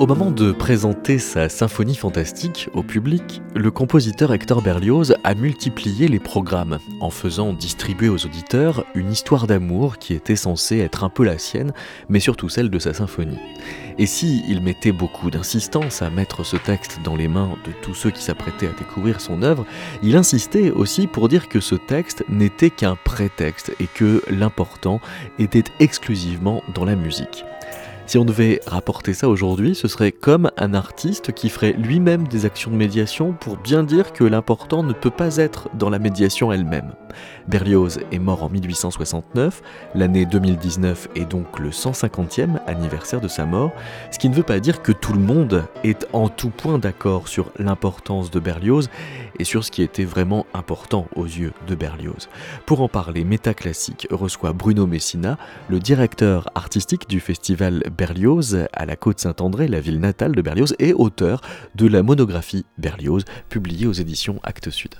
Au moment de présenter sa symphonie fantastique au public, le compositeur Hector Berlioz a multiplié les programmes en faisant distribuer aux auditeurs une histoire d'amour qui était censée être un peu la sienne, mais surtout celle de sa symphonie. Et si il mettait beaucoup d'insistance à mettre ce texte dans les mains de tous ceux qui s'apprêtaient à découvrir son œuvre, il insistait aussi pour dire que ce texte n'était qu'un prétexte et que l'important était exclusivement dans la musique. Si on devait rapporter ça aujourd'hui, ce serait comme un artiste qui ferait lui-même des actions de médiation pour bien dire que l'important ne peut pas être dans la médiation elle-même. Berlioz est mort en 1869, l'année 2019 est donc le 150e anniversaire de sa mort, ce qui ne veut pas dire que tout le monde est en tout point d'accord sur l'importance de Berlioz et sur ce qui était vraiment important aux yeux de Berlioz. Pour en parler, Métaclassique reçoit Bruno Messina, le directeur artistique du festival Berlioz à la Côte-Saint-André, la ville natale de Berlioz, et auteur de la monographie Berlioz, publiée aux éditions Actes Sud.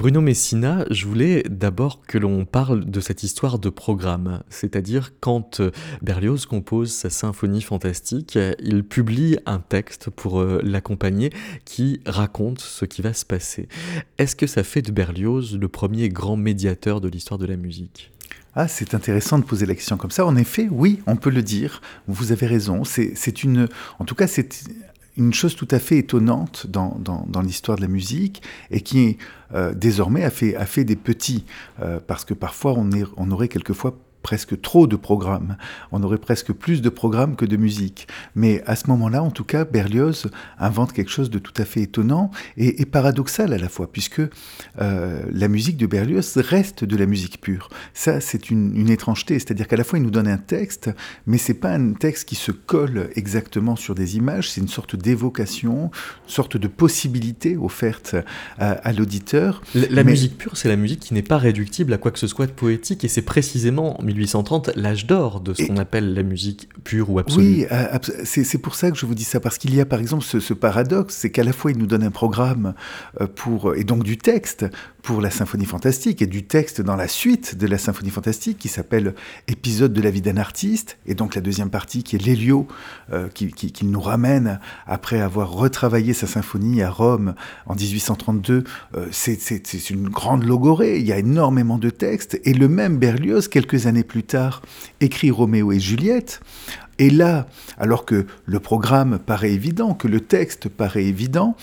Bruno Messina, je voulais d'abord que l'on parle de cette histoire de programme, c'est-à-dire quand euh, Berlioz compose sa symphonie fantastique, il publie un texte pour euh, l'accompagner qui raconte ce qui va se passer. Est-ce que ça fait de Berlioz le premier grand médiateur de l'histoire de la musique? Ah, c'est intéressant de poser la question comme ça. En effet, oui, on peut le dire. Vous avez raison. C'est une, en tout cas, c'est une chose tout à fait étonnante dans, l'histoire de la musique et qui euh, désormais a fait, des petits, euh, parce que parfois on aurait quelquefois presque trop de programmes. On aurait presque plus de programmes que de musique. Mais à ce moment-là, en tout cas, Berlioz invente quelque chose de tout à fait étonnant et, paradoxal à la fois, puisque euh, la musique de Berlioz reste de la musique pure. Ça, c'est une, étrangeté, c'est-à-dire qu'à la fois, il nous donne un texte, mais c'est pas un texte qui se colle exactement sur des images, c'est une sorte d'évocation, une sorte de possibilité offerte à, l'auditeur. La, musique pure, c'est la musique qui n'est pas réductible à quoi que ce soit de poétique, et c'est précisément 1830 l'âge d'or de ce qu'on appelle la musique pure ou absolue. Oui, euh, c'est pour ça que je vous dis ça, parce qu'il y a par exemple ce, paradoxe, c'est qu'à la fois il nous donne un programme euh, pour, et donc du texte pour la symphonie fantastique, et du texte dans la suite de la symphonie fantastique qui s'appelle Épisode de la vie d'un artiste, et donc la deuxième partie qui est l'Hélio, euh, qui, qui, nous ramène après avoir retravaillé sa symphonie à Rome en 1832. c'est une grande logorée, il y a énormément de textes, et le même Berlioz, quelques années plus tard, écrit Roméo et Juliette. Et là, alors que le programme paraît évident, que le texte paraît évident,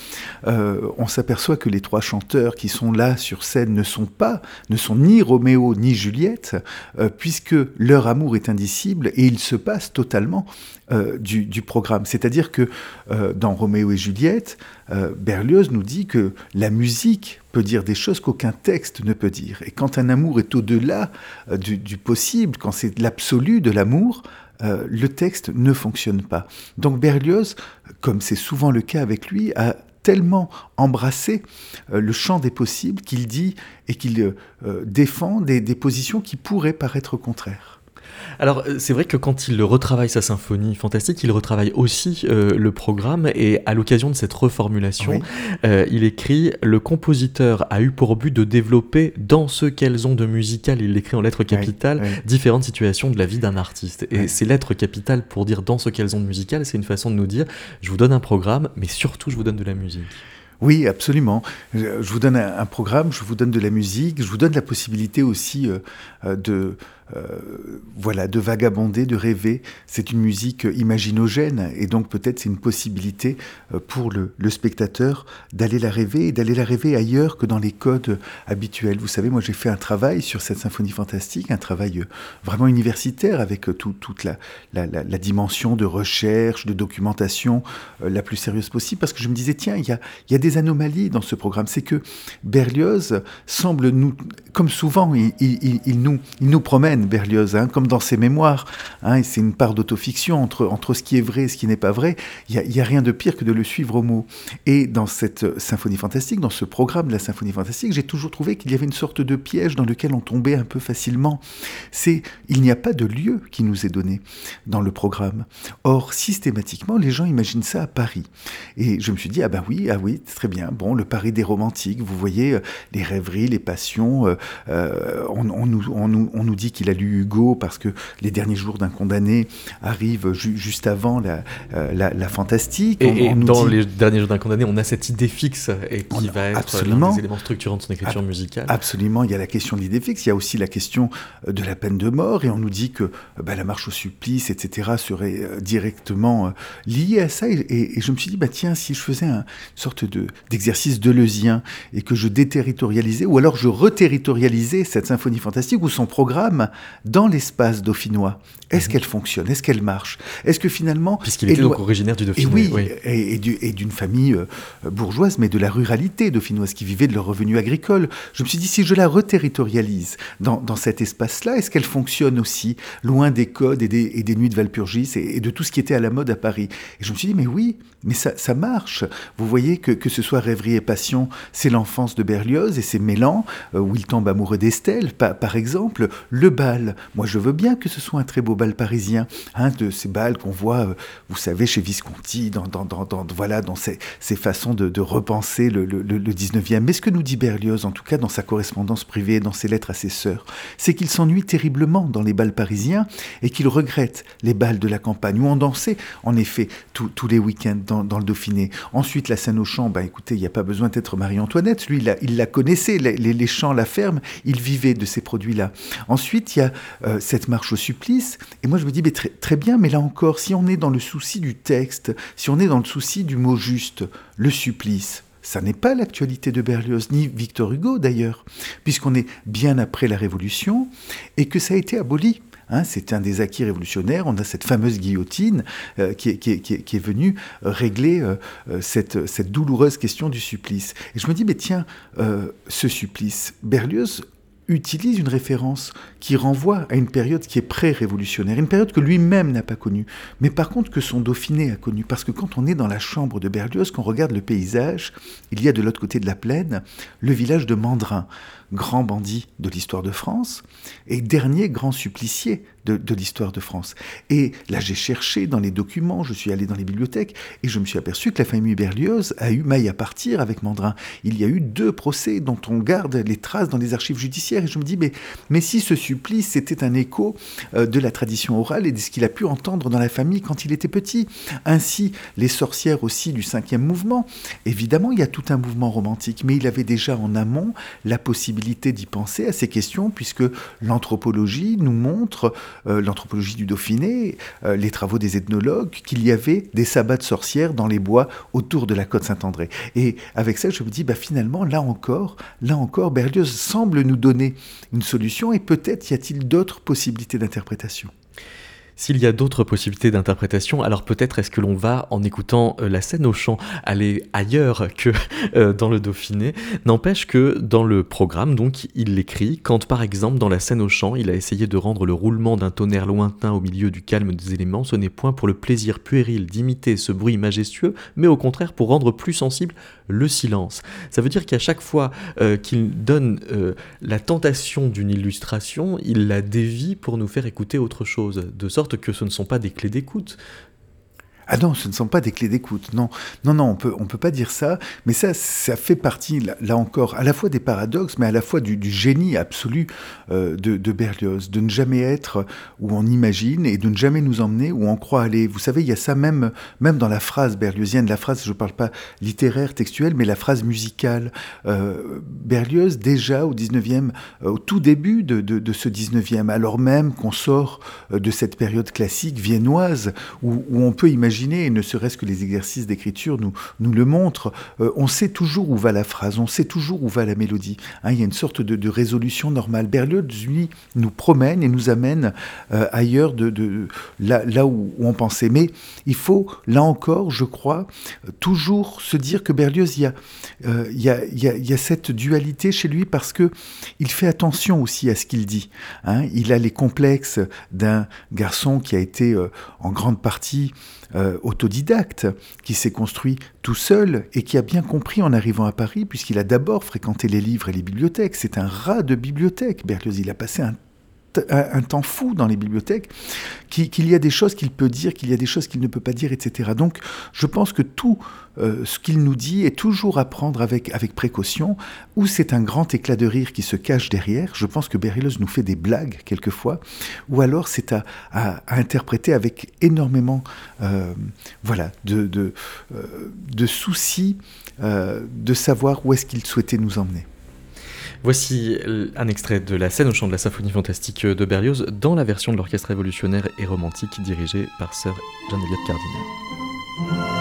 euh, on s'aperçoit que les trois chanteurs qui sont là sur scène ne sont pas, ne sont ni Roméo ni Juliette, euh, puisque leur amour est indicible et il se passe totalement euh, du, programme. C'est-à-dire que dans Roméo et Juliette, Berlioz nous dit que la musique peut dire des choses qu'aucun texte ne peut dire. Et quand un amour est au-delà du possible, quand c'est l'absolu de l'amour, euh, le texte ne fonctionne pas. Donc Berlioz, comme c'est souvent le cas avec lui, a tellement embrassé euh, le champ des possibles qu'il dit et qu'il euh, défend des positions qui pourraient paraître contraires. Alors, euh, c'est vrai que quand il retravaille sa symphonie fantastique, il retravaille aussi euh, le programme et à l'occasion de cette reformulation, euh, il écrit Le compositeur a eu pour but de développer dans ce qu'elles ont de musical, il l'écrit en lettres capitales, différentes situations de la vie d'un artiste. Et ces lettres capitales pour dire dans ce qu'elles ont de musical, c'est une façon de nous dire je vous donne un programme, mais surtout je vous donne de la musique. Oui, absolument. Je vous donne un, programme, je vous donne de la musique, je vous donne la possibilité aussi de voilà, de vagabonder, de rêver. C'est une musique imaginogène et donc peut-être c'est une possibilité euh, pour le, spectateur d'aller la rêver et d'aller la rêver ailleurs que dans les codes habituels. Vous savez, moi j'ai fait un travail sur cette symphonie fantastique, un travail euh, vraiment universitaire avec toute la, dimension de recherche, de documentation la plus sérieuse possible parce que je me disais, tiens, il y a, des anomalies dans ce programme. C'est que Berlioz semble nous, comme souvent, il nous promène Berlioz, hein, comme dans ses mémoires. Hein, c'est une part d'autofiction entre, entre ce qui est vrai et ce qui n'est pas vrai. Il n'y a, rien de pire que de le suivre au mot. Et dans cette symphonie fantastique, dans ce programme de la symphonie fantastique, j'ai toujours trouvé qu'il y avait une sorte de piège dans lequel on tombait un peu facilement. C'est il n'y a pas de lieu qui nous est donné dans le programme. Or, systématiquement, les gens imaginent ça à Paris. Et je me suis dit, ah ben oui, ah oui, très bien. Bon, le Paris des romantiques, vous voyez, euh, les rêveries, les passions, euh, euh, on, on, nous, on, nous, on nous dit qu'il a lu Hugo parce que les derniers jours d'un condamné arrivent juste avant la, euh, la, fantastique. Et, dans les derniers jours d'un condamné, on a cette idée fixe et qui va être absolument, des éléments structurants de son écriture musicale. Absolument, il y a la question de l'idée fixe, il y a aussi la question euh, de la peine de mort et on nous dit que euh, bah, la marche au supplice, etc., serait directement liée à ça. Et, je me suis dit, bah, tiens, si je faisais une sorte d'exercice de, deleuzien et que je déterritorialisais, ou alors je reterritorialisais cette symphonie fantastique ou son programme dans l'espace dauphinois. Est-ce mhm. qu'elle fonctionne? Est-ce qu'elle marche? Est-ce que finalement... Puisqu'il était donc originaire du Dauphiné. Et oui, et, d'une famille euh, bourgeoise, mais de la ruralité dauphinoise, qui vivait de leur revenu agricole. Je me suis dit, si je la reterritorialise dans, dans cet espace-là, est-ce qu'elle fonctionne aussi, loin des codes et des, et des nuits de Valpurgis et, de tout ce qui était à la mode à Paris? Et je me suis dit, mais oui, mais ça, ça marche. Vous voyez que, que ce soit Rêverie et Passion, c'est l'enfance de Berlioz et c'est Mélan, euh, où il tombe amoureux d'Estelle, par exemple, le bal. Moi, je veux bien que ce soit un très beau bal parisien, hein, de ces bals qu'on voit, euh, vous savez, chez Visconti, dans, dans, dans, voilà, dans ces, ces façons de, repenser le, le, le, 19e. Mais ce que nous dit Berlioz, en tout cas dans sa correspondance privée, dans ses lettres à ses sœurs, c'est qu'il s'ennuie terriblement dans les bals parisiens et qu'il regrette les bals de la campagne où on dansait, en effet, tous les week-ends dans, le Dauphiné. Ensuite, la scène au champ, ben, écoutez, il n'y a pas besoin d'être Marie-Antoinette. Lui, il la, il la connaissait, les, les, les champs, la ferme, il vivait de ces produits-là. Ensuite, il y a euh, cette marche au supplice. Et moi, je me dis, mais très, bien, mais là encore, si on est dans le souci du texte, si on est dans le souci du mot juste, le supplice, ça n'est pas l'actualité de Berlioz, ni Victor Hugo d'ailleurs, puisqu'on est bien après la Révolution et que ça a été aboli. Hein, c'est un des acquis révolutionnaires. On a cette fameuse guillotine euh, qui, est, venue régler euh, cette, cette, douloureuse question du supplice. Et je me dis, mais tiens, ce supplice, Berlioz utilise une référence qui renvoie à une période qui est pré-révolutionnaire, une période que lui-même n'a pas connue, mais par contre que son Dauphiné a connue. Parce que quand on est dans la chambre de Berlioz, qu'on regarde le paysage, il y a de l'autre côté de la plaine le village de Mandrin, grand bandit de l'histoire de France et dernier grand supplicié de, l'histoire de France. Et là, j'ai cherché dans les documents, je suis allé dans les bibliothèques et je me suis aperçu que la famille Berlioz a eu maille à partir avec Mandrin. Il y a eu deux procès dont on garde les traces dans les archives judiciaires et je me dis, mais, mais si ce supplice c'était un écho euh, de la tradition orale et de ce qu'il a pu entendre dans la famille quand il était petit. Ainsi, les sorcières aussi du cinquième mouvement. Évidemment, il y a tout un mouvement romantique, mais il avait déjà en amont la possibilité d'y penser à ces questions, puisque l'anthropologie nous montre, euh, l'anthropologie du Dauphiné, euh, les travaux des ethnologues, qu'il y avait des sabbats de sorcières dans les bois autour de la côte Saint-André. Et avec ça, je me dis, bah, finalement, là encore, là encore, Berlioz semble nous donner une solution, et peut-être y a-t-il d'autres possibilités d'interprétation. S'il y a d'autres possibilités d'interprétation, alors peut-être est-ce que l'on va, en écoutant euh, la scène au chant, aller ailleurs que euh, dans le Dauphiné. N'empêche que dans le programme, donc, il l'écrit quand, par exemple, dans la scène au chant, il a essayé de rendre le roulement d'un tonnerre lointain au milieu du calme des éléments, ce n'est point pour le plaisir puéril d'imiter ce bruit majestueux, mais au contraire pour rendre plus sensible le silence. Ça veut dire qu'à chaque fois euh, qu'il donne la tentation d'une illustration, il la dévie pour nous faire écouter autre chose, de sorte que ce ne sont pas des clés d'écoute. Ah non, ce ne sont pas des clés d'écoute. Non, non, non, on peut, on peut pas dire ça. Mais ça, ça fait partie, là, encore, à la fois des paradoxes, mais à la fois du, génie absolu euh, de, Berlioz, de ne jamais être où on imagine et de ne jamais nous emmener où on croit aller. Vous savez, il y a ça même, même dans la phrase berliozienne. La phrase, je ne parle pas littéraire, textuelle, mais la phrase musicale. Euh, Berlioz, déjà au 19e, euh, au tout début de, ce 19e, alors même qu'on sort de cette période classique viennoise où on peut imaginer et ne serait-ce que les exercices d'écriture nous, le montrent, euh, on sait toujours où va la phrase, on sait toujours où va la mélodie. Hein, il y a une sorte de, résolution normale. Berlioz, lui, nous promène et nous amène euh, ailleurs de, là, où, on pensait. Mais il faut, là encore, je crois, toujours se dire que Berlioz, il y a, euh, cette dualité chez lui parce que il fait attention aussi à ce qu'il dit. Hein. Il a les complexes d'un garçon qui a été en grande partie euh, autodidacte, qui s'est construit tout seul et qui a bien compris en arrivant à Paris, puisqu'il a d'abord fréquenté les livres et les bibliothèques. C'est un rat de bibliothèque, Berlioz. Il a passé un un, temps fou dans les bibliothèques, qu'il y a des choses qu'il peut dire, qu'il y a des choses qu'il ne peut pas dire, etc. Donc je pense que tout euh, ce qu'il nous dit est toujours à prendre avec, avec précaution, ou c'est un grand éclat de rire qui se cache derrière. Je pense que Berlioz nous fait des blagues quelquefois, ou alors c'est à, à, interpréter avec énormément euh, voilà, de, de, euh, de soucis de savoir où est-ce qu'il souhaitait nous emmener. Voici un extrait de la scène au chant de la symphonie fantastique de Berlioz dans la version de l'orchestre révolutionnaire et romantique dirigée par Sir John Eliot Cardinal.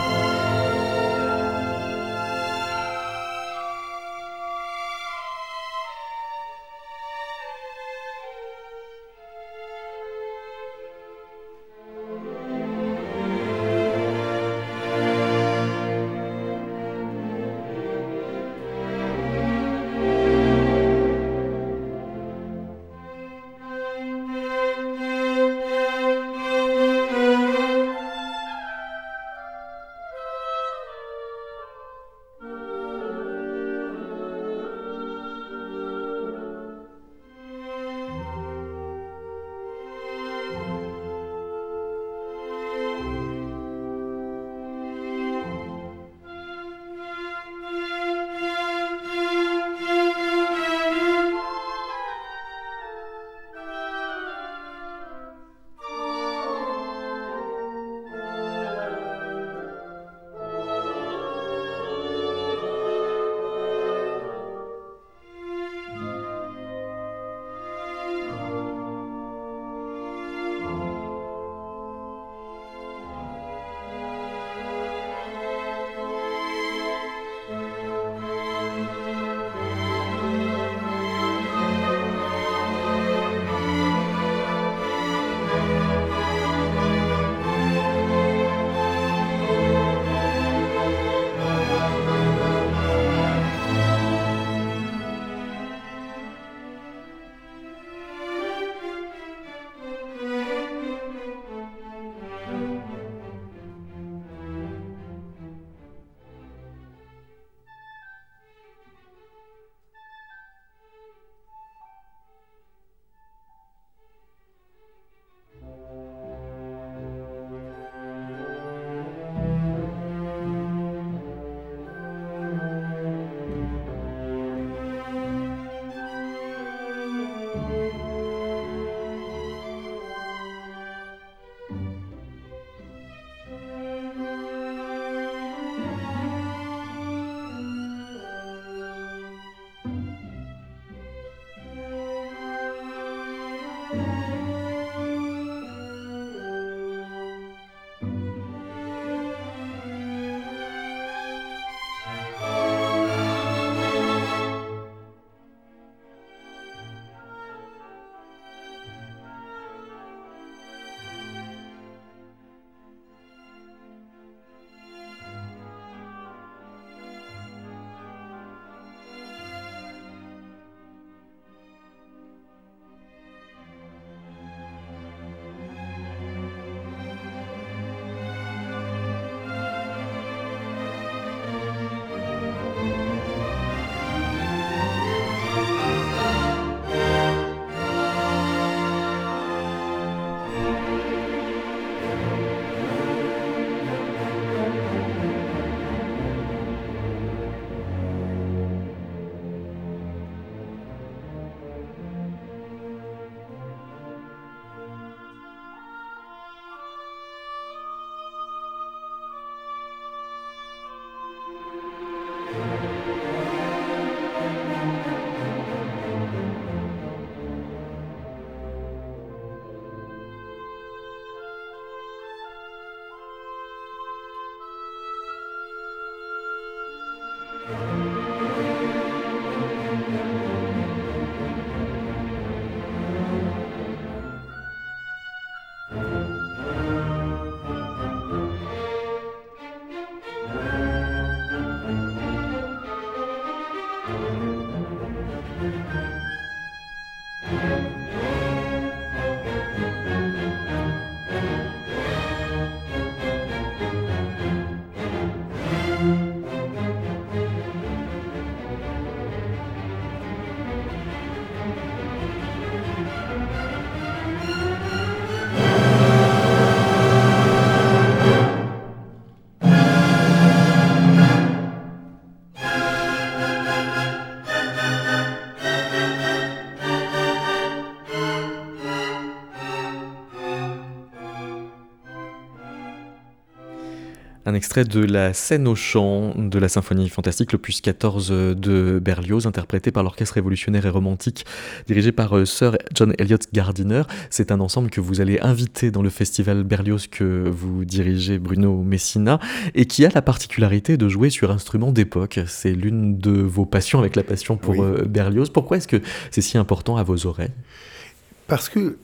Extrait de la scène au chant de la symphonie fantastique, l'opus 14 de Berlioz, interprété par l'orchestre révolutionnaire et romantique dirigé par euh, Sir John Elliott Gardiner. C'est un ensemble que vous allez inviter dans le festival Berlioz que vous dirigez, Bruno Messina, et qui a la particularité de jouer sur instruments d'époque. C'est l'une de vos passions avec la passion pour euh, Berlioz. Pourquoi est-ce que c'est si important à vos oreilles? Parce que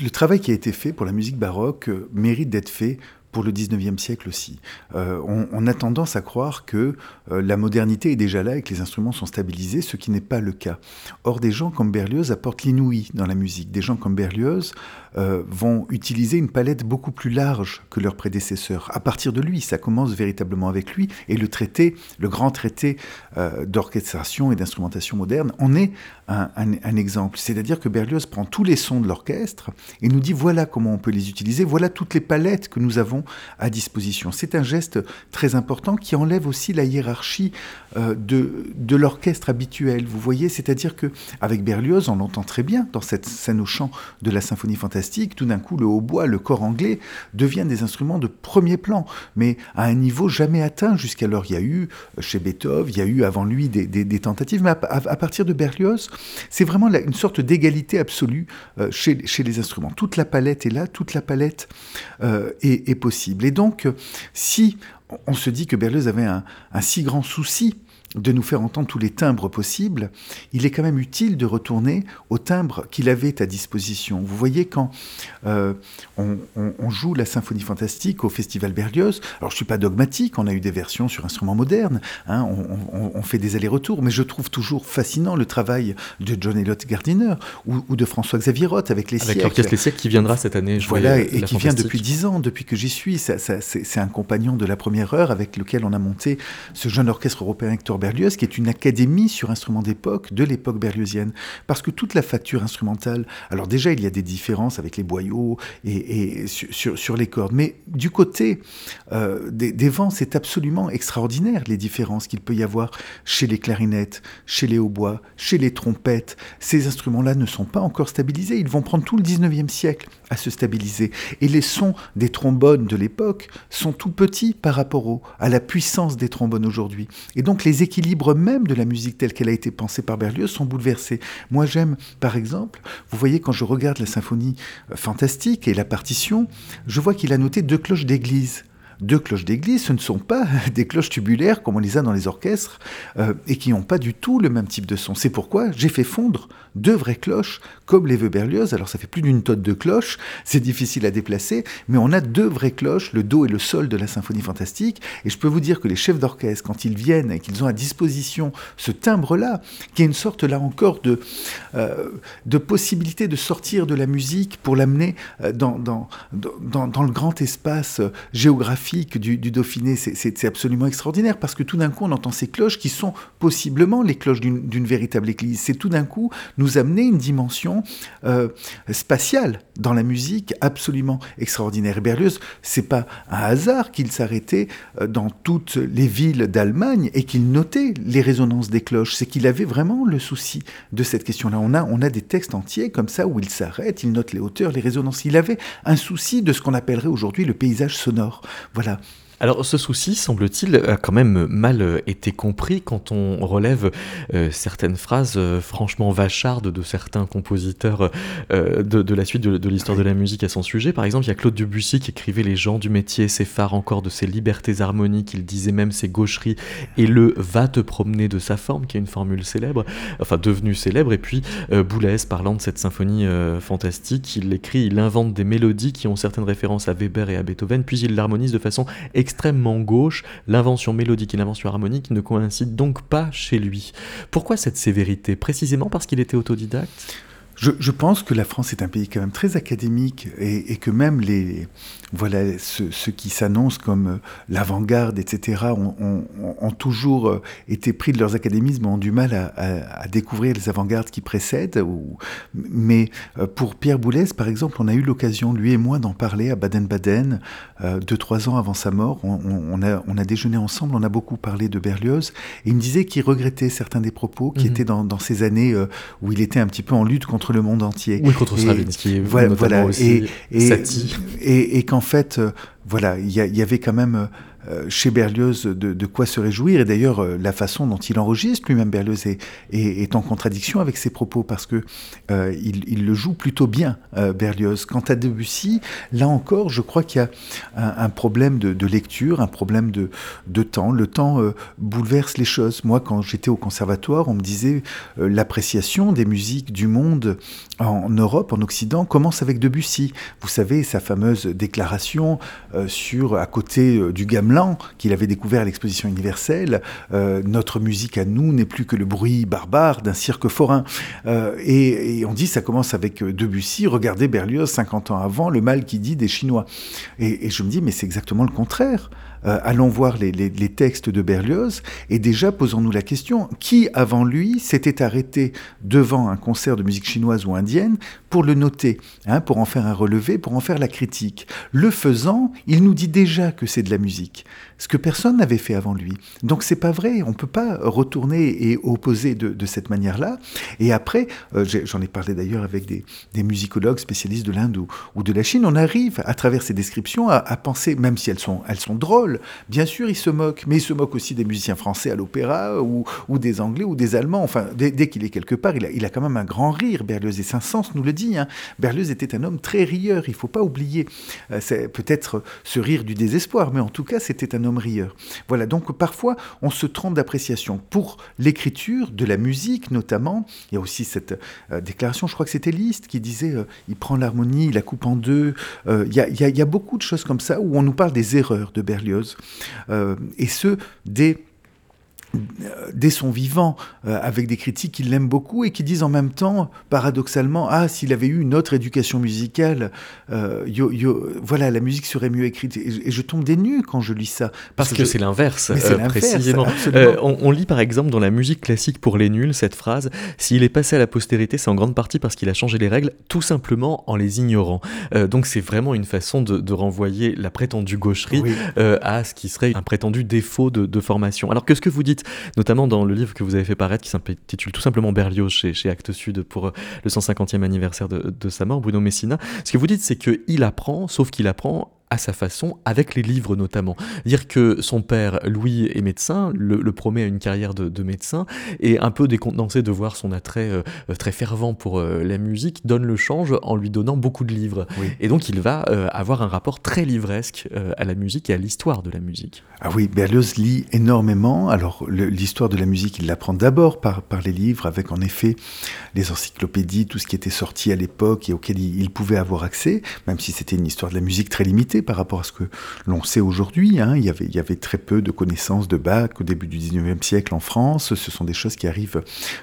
le travail qui a été fait pour la musique baroque euh, mérite d'être fait pour le 19e siècle aussi. Euh, on, a tendance à croire que euh, la modernité est déjà là et que les instruments sont stabilisés, ce qui n'est pas le cas. Or, des gens comme Berlioz apportent l'inouï dans la musique. Des gens comme Berlioz euh, vont utiliser une palette beaucoup plus large que leurs prédécesseurs. À partir de lui, ça commence véritablement avec lui, et le traité, le grand traité euh, d'orchestration et d'instrumentation moderne, en est un, exemple. C'est-à-dire que Berlioz prend tous les sons de l'orchestre et nous dit voilà comment on peut les utiliser, voilà toutes les palettes que nous avons à disposition. C'est un geste très important qui enlève aussi la hiérarchie euh, de, de l'orchestre habituel. Vous voyez, c'est-à-dire que avec Berlioz, on l'entend très bien dans cette scène au chant de la symphonie fantastique. Tout d'un coup, le hautbois, le corps anglais deviennent des instruments de premier plan, mais à un niveau jamais atteint jusqu'alors. Il y a eu euh, chez Beethoven, il y a eu avant lui des, tentatives, mais à, partir de Berlioz, c'est vraiment une sorte d'égalité absolue euh, chez, les instruments. Toute la palette est là, toute la palette est, est, possible. Et donc, si on se dit que Berlioz avait un si grand souci de nous faire entendre tous les timbres possibles, il est quand même utile de retourner aux timbres qu'il avait à disposition. Vous voyez, quand euh, on, joue la symphonie fantastique au Festival Berlioz, alors je ne suis pas dogmatique, on a eu des versions sur instruments modernes, hein, on, fait des allers-retours, mais je trouve toujours fascinant le travail de John Elliott Gardiner ou, de François-Xavier Roth avec les avec l'orchestre Les Siècles qui viendra cette année. Jouer voilà, et qui vient depuis dix ans, depuis que j'y suis. c'est un compagnon de la première heure avec lequel on a monté ce jeune orchestre européen Hector Berlioz, qui est une académie sur instruments d'époque, de l'époque berliozienne. Parce que toute la facture instrumentale, alors déjà, il y a des différences avec les boyaux et, sur, les cordes, mais du côté euh, des, vents, c'est absolument extraordinaire les différences qu'il peut y avoir chez les clarinettes, chez les hautbois, chez les trompettes. Ces instruments-là ne sont pas encore stabilisés. Ils vont prendre tout le 19e siècle à se stabiliser. Et les sons des trombones de l'époque sont tout petits par rapport au, à la puissance des trombones aujourd'hui. Et donc les équilibres même de la musique telle qu'elle a été pensée par Berlioz sont bouleversés. Moi j'aime, par exemple, vous voyez quand je regarde la symphonie euh, fantastique et la partition, je vois qu'il a noté deux cloches d'église deux cloches d'église, ce ne sont pas des cloches tubulaires comme on les a dans les orchestres euh, et qui n'ont pas du tout le même type de son. C'est pourquoi j'ai fait fondre deux vraies cloches comme les vœux Berlioz. Alors ça fait plus d'une tonne de cloches, c'est difficile à déplacer, mais on a deux vraies cloches, le do et le sol de la symphonie fantastique. Et je peux vous dire que les chefs d'orchestre, quand ils viennent et qu'ils ont à disposition ce timbre-là, qui est une sorte là encore de, euh, de possibilité de sortir de la musique pour l'amener euh, dans, dans, dans, dans, le grand espace géographique du, Dauphiné, c'est absolument extraordinaire parce que tout d'un coup, on entend ces cloches qui sont possiblement les cloches d'une véritable église. C'est tout d'un coup nous amener une dimension euh, spatiale dans la musique absolument extraordinaire. Berlioz, c'est pas un hasard qu'il s'arrêtait euh, dans toutes les villes d'Allemagne et qu'il notait les résonances des cloches. C'est qu'il avait vraiment le souci de cette question-là. On a, on a des textes entiers comme ça où il s'arrête, il note les hauteurs, les résonances. Il avait un souci de ce qu'on appellerait aujourd'hui le paysage sonore. Voilà. Alors ce souci, semble-t-il, a quand même mal euh, été compris quand on relève euh, certaines phrases euh, franchement vachardes de certains compositeurs de, la suite de, l'histoire de la musique à son sujet. Par exemple, il y a Claude Debussy qui écrivait Les gens du métier s'effarent encore de ses libertés harmoniques, il disait même ses gaucheries, et le va te promener de sa forme, qui est une formule célèbre, enfin devenue célèbre. Et puis Boulez, parlant de cette symphonie fantastique, il écrit, il invente des mélodies qui ont certaines références à Weber et à Beethoven, puis il l'harmonise de façon extrêmement gauche, l'invention mélodique et l'invention harmonique ne coïncident donc pas chez lui. Pourquoi cette sévérité? Précisément parce qu'il était autodidacte? Je, pense que la France est un pays quand même très académique et, que même les, voilà, ceux, qui s'annoncent comme euh, l'avant-garde, etc., ont, toujours euh, été pris de leurs académismes, ont du mal à, découvrir les avant-gardes qui précèdent. mais euh, pour Pierre Boulez, par exemple, on a eu l'occasion, lui et moi, d'en parler à Baden-Baden, deux, trois ans avant sa mort. On, a, on a déjeuné ensemble, on a beaucoup parlé de Berlioz, et il me disait qu'il regrettait certains des propos qui mhm. étaient dans, ces années où il était un petit peu en lutte contre contre le monde entier. Oui, contre Stravinsky, voilà, voilà, aussi, et, et, et qu'en fait, voilà, il y, y, avait quand même euh, chez Berlioz de, quoi se réjouir. Et d'ailleurs, euh, la façon dont il enregistre lui-même Berlioz est, en contradiction avec ses propos parce que euh, il, le joue plutôt bien, Berlioz. Quant à Debussy, là encore, je crois qu'il y a un, problème de, lecture, un problème de, temps. Le temps bouleverse les choses. Moi, quand j'étais au conservatoire, on me disait l'appréciation des musiques du monde en Europe, en Occident, commence avec Debussy. Vous savez, sa fameuse déclaration sur, à côté du qu'il avait découvert à l'exposition universelle. Euh, notre musique à nous n'est plus que le bruit barbare d'un cirque forain. Euh, et, on dit ça commence avec Debussy. Regardez Berlioz 50 ans avant, le mal qui dit des Chinois. Et je me dis mais c'est exactement le contraire. Euh, allons voir les, textes de Berlioz et déjà posons-nous la question qui avant lui s'était arrêté devant un concert de musique chinoise ou indienne pour le noter, hein, pour en faire un relevé, pour en faire la critique? Le faisant, il nous dit déjà que c'est de la musique ce que personne n'avait fait avant lui. Donc c'est pas vrai, on peut pas retourner et opposer de, cette manière-là. Et après, euh, j'en ai parlé d'ailleurs avec des, musicologues spécialistes de l'Inde ou, de la Chine, on arrive à travers ces descriptions à, penser, même si elles sont, drôles, bien sûr ils se moquent, mais ils se moquent aussi des musiciens français à l'opéra ou, des Anglais ou des Allemands. Enfin, dès, qu'il est quelque part, il a, il a, quand même un grand rire. Berlioz et Saint-Saëns nous le dit. Hein. Berlioz était un homme très rieur, il faut pas oublier. Euh, c'est peut-être ce rire du désespoir, mais en tout cas c'était un homme rieur. Voilà, donc parfois on se trompe d'appréciation. Pour l'écriture, de la musique notamment, il y a aussi cette euh, déclaration, je crois que c'était Liszt qui disait euh, il prend l'harmonie, il la coupe en deux. Euh, il, y a, il, y a, beaucoup de choses comme ça où on nous parle des erreurs de Berlioz, et ce, dès dès son vivant, euh, avec des critiques qui l'aiment beaucoup et qui disent en même temps, paradoxalement, ah, s'il avait eu une autre éducation musicale, euh, voilà, la musique serait mieux écrite. Et, je tombe des nues quand je lis ça. Parce, que, c'est l'inverse, euh, précisément. On, lit par exemple dans la musique classique pour les nuls cette phrase S'il est passé à la postérité, c'est en grande partie parce qu'il a changé les règles, tout simplement en les ignorant. donc c'est vraiment une façon de, renvoyer la prétendue gaucherie à ce qui serait un prétendu défaut de, de formation. Alors que ce que vous dites notamment dans le livre que vous avez fait paraître qui s'intitule tout simplement Berlioz chez, Actes Sud pour euh, le 150e anniversaire de, de sa mort, Bruno Messina. Ce que vous dites, c'est qu'il apprend, sauf qu'il apprend à sa façon, avec les livres notamment. Dire que son père, Louis, est médecin, le, promet à une carrière de, médecin, et un peu décontenancé de voir son attrait euh, très fervent pour euh, la musique, donne le change en lui donnant beaucoup de livres. Et donc il va euh, avoir un rapport très livresque à la musique et à l'histoire de la musique. Ah oui, Berlioz lit énormément. Alors l'histoire de la musique, il l'apprend d'abord par, par les livres, avec en effet les encyclopédies, tout ce qui était sorti à l'époque et auquel il, il pouvait avoir accès, même si c'était une histoire de la musique très limitée par rapport à ce que l'on sait aujourd'hui. Hein. Il, y avait, très peu de connaissances de Bach au début du 19e siècle en France. Ce sont des choses qui arrivent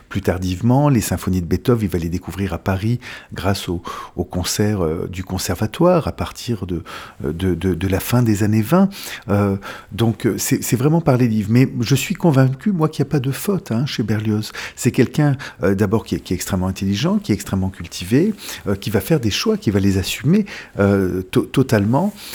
plus tardivement. Les symphonies de Beethoven, il va les découvrir à Paris grâce au, concert euh, du conservatoire à partir de, de, la fin des années 20. Euh, donc c'est vraiment par les livres. Mais je suis convaincu, moi, qu'il n'y a pas de faute hein, chez Berlioz. C'est quelqu'un euh, d'abord qui, est extrêmement intelligent, qui est extrêmement cultivé, qui va faire des choix, qui va les assumer totalement euh,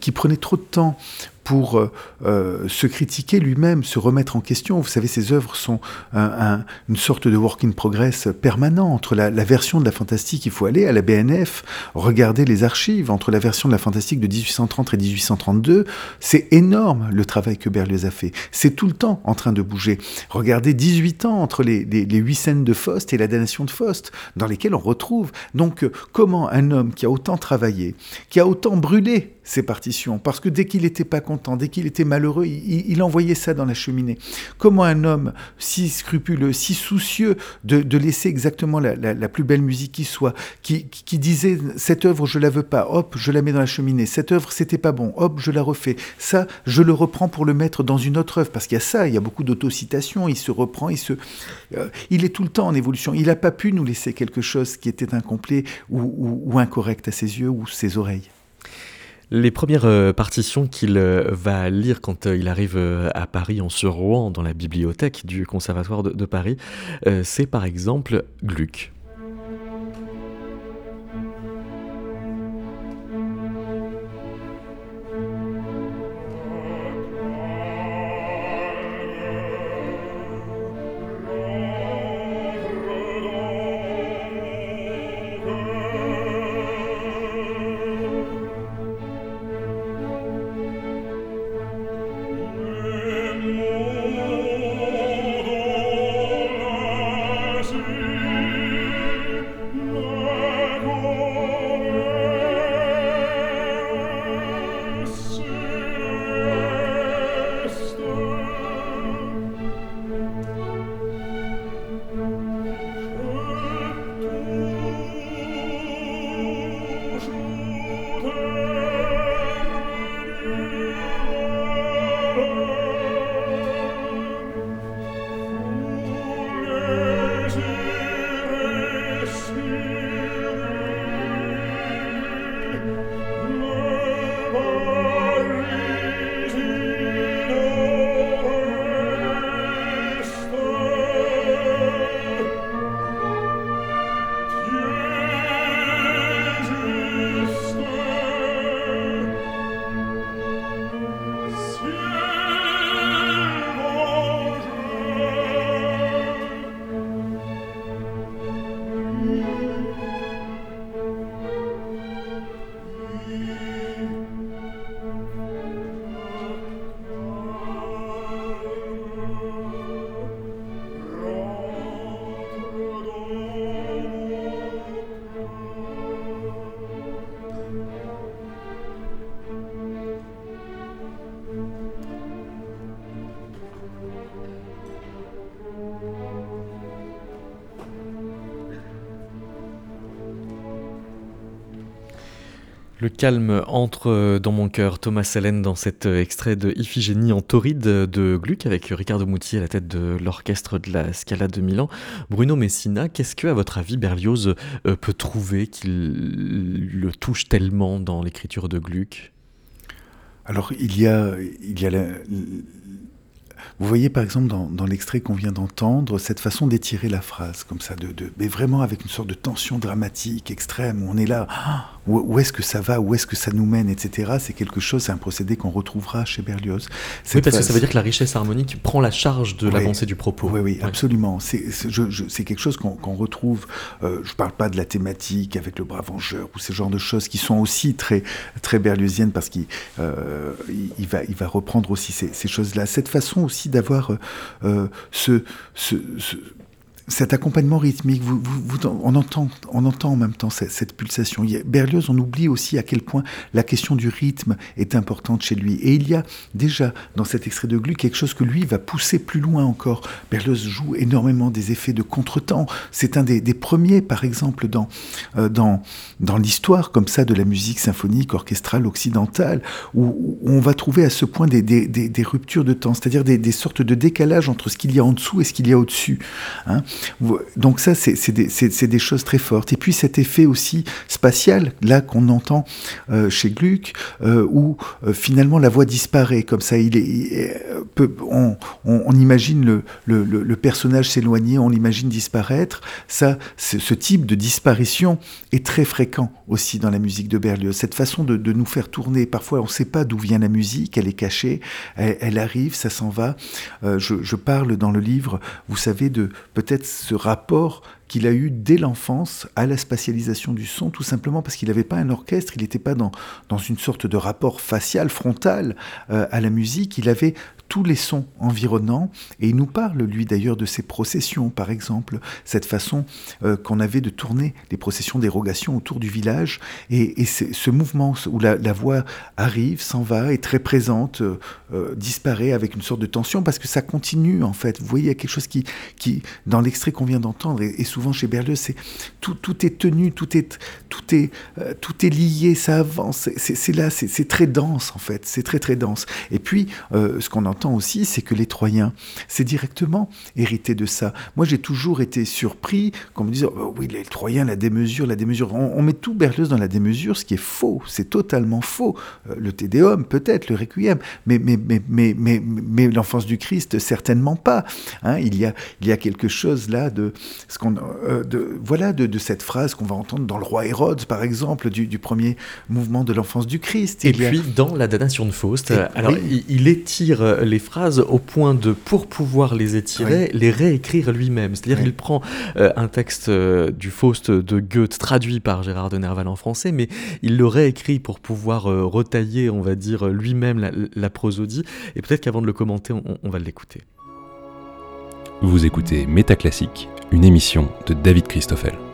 qui prenait trop de temps pour euh, euh, se critiquer lui-même, se remettre en question. Vous savez, ses œuvres sont une sorte de work in progress permanent. Entre la, version de la fantastique, il faut aller à la BNF, regarder les archives. Entre la version de la fantastique de 1830 et 1832, c'est énorme le travail que Berlioz a fait. C'est tout le temps en train de bouger. Regardez 18 ans entre les, les, les 8 scènes de Faust et la damnation de Faust, dans lesquelles on retrouve. Donc, euh, comment un homme qui a autant travaillé, qui a autant brûlé ses partitions, parce que dès qu'il n'était pas content, dès qu'il était malheureux, il, envoyait ça dans la cheminée. Comment un homme si scrupuleux, si soucieux de, laisser exactement la, plus belle musique qui soit, qui, disait cette œuvre je la veux pas, hop, je la mets dans la cheminée, cette œuvre c'était pas bon, hop, je la refais, ça je le reprends pour le mettre dans une autre œuvre, parce qu'il y a ça, il y a beaucoup d'autocitations, il se reprend, il se, euh, il est tout le temps en évolution, il n'a pas pu nous laisser quelque chose qui était incomplet ou incorrect à ses yeux ou ses oreilles. Les premières euh, partitions qu'il euh, va lire quand euh, il arrive à Paris en se rouant dans la bibliothèque du Conservatoire de, de Paris, c'est par exemple Gluck. Calme entre dans mon cœur, Thomas Salen, dans cet extrait de Iphigénie en tauride de Gluck, avec Ricardo Muti à la tête de l'orchestre de la Scala de Milan. Bruno Messina, qu'est-ce que, à votre avis, Berlioz euh, peut trouver qui le touche tellement dans l'écriture de Gluck? Alors il y a, il y a vous voyez par exemple dans, l'extrait qu'on vient d'entendre cette façon d'étirer la phrase comme ça, de, mais vraiment avec une sorte de tension dramatique extrême où on est là, ah, où, est-ce que ça va, où est-ce que ça nous mène, etc. C'est quelque chose, c'est un procédé qu'on retrouvera chez Berlioz. Oui, parce que ça veut dire que la richesse harmonique prend la charge de l'avancée du propos. Oui, oui, absolument. C'est quelque chose qu'on retrouve. Euh, je ne parle pas de la thématique avec le brave vengeur ou ce genre de choses qui sont aussi très très berlioziennes parce qu'il euh, il va il va reprendre aussi ces, ces choses-là. Cette façon aussi d'avoir euh, euh, ce, ce, cet accompagnement rythmique, vous, on, entend, on entend en même temps cette, pulsation. Berlioz, on oublie aussi à quel point la question du rythme est importante chez lui. Et il y a déjà dans cet extrait de Gluck quelque chose que lui va pousser plus loin encore. Berlioz joue énormément des effets de contretemps. C'est un des, premiers, par exemple, dans, euh, dans, dans l'histoire comme ça de la musique symphonique orchestrale occidentale, où, on va trouver à ce point des, des, des ruptures de temps, c'est-à-dire des, sortes de décalage entre ce qu'il y a en dessous et ce qu'il y a au-dessus. Hein. Donc ça, c'est des, choses très fortes. Et puis cet effet aussi spatial, là qu'on entend euh, chez Gluck, euh, où euh, finalement la voix disparaît, comme ça, il est, on, imagine le, le, personnage s'éloigner, on l'imagine disparaître. Ça, ce type de disparition est très fréquent aussi dans la musique de Berlioz. Cette façon de, nous faire tourner, parfois on ne sait pas d'où vient la musique, elle est cachée, elle, arrive, ça s'en va. je, je parle dans le livre, vous savez, de peut-être ce rapport qu'il a eu dès l'enfance à la spatialisation du son, tout simplement parce qu'il n'avait pas un orchestre, il n'était pas dans, dans une sorte de rapport facial, frontal euh, à la musique, il avait tous les sons environnants, et il nous parle, lui d'ailleurs, de ses processions, par exemple, cette façon euh, qu'on avait de tourner les processions d'érogation autour du village, et, ce mouvement où la, voix arrive, s'en va, est très présente, euh, disparaît avec une sorte de tension, parce que ça continue, en fait. Vous voyez, il y a quelque chose qui, qui dans l'extrait qu'on vient d'entendre, et, souvent chez Berlioz, c'est tout, tout est tenu, tout est, tout est, euh, tout est lié, ça avance. C'est là, c'est très dense en fait, c'est très très dense. Et puis, euh, ce qu'on entend aussi, c'est que les Troyens, c'est directement hérité de ça. Moi, j'ai toujours été surpris qu'on me dise, oh, oui, les Troyens, la démesure, la démesure. On, met tout Berlioz dans la démesure, ce qui est faux, c'est totalement faux. Euh, le Tédéum, peut-être, le Requiem, mais, mais, mais, mais, mais, mais l'enfance du Christ, certainement pas. Hein. il, y a, il y a quelque chose là de ce qu'on euh, de, voilà, de, cette phrase qu'on va entendre dans le roi Hérode, par exemple, du, premier mouvement de l'enfance du Christ. Et, puis dans la damnation de Faust, alors il, étire les phrases au point de, pour pouvoir les étirer, les réécrire lui-même. C'est-à-dire qu'il prend euh, un texte euh, du Faust de Goethe traduit par Gérard de Nerval en français, mais il le réécrit pour pouvoir retailler, on va dire, lui-même la, prosodie. Et peut-être qu'avant de le commenter, on, on va l'écouter. Vous écoutez Métaclassique une émission de David Christoffel.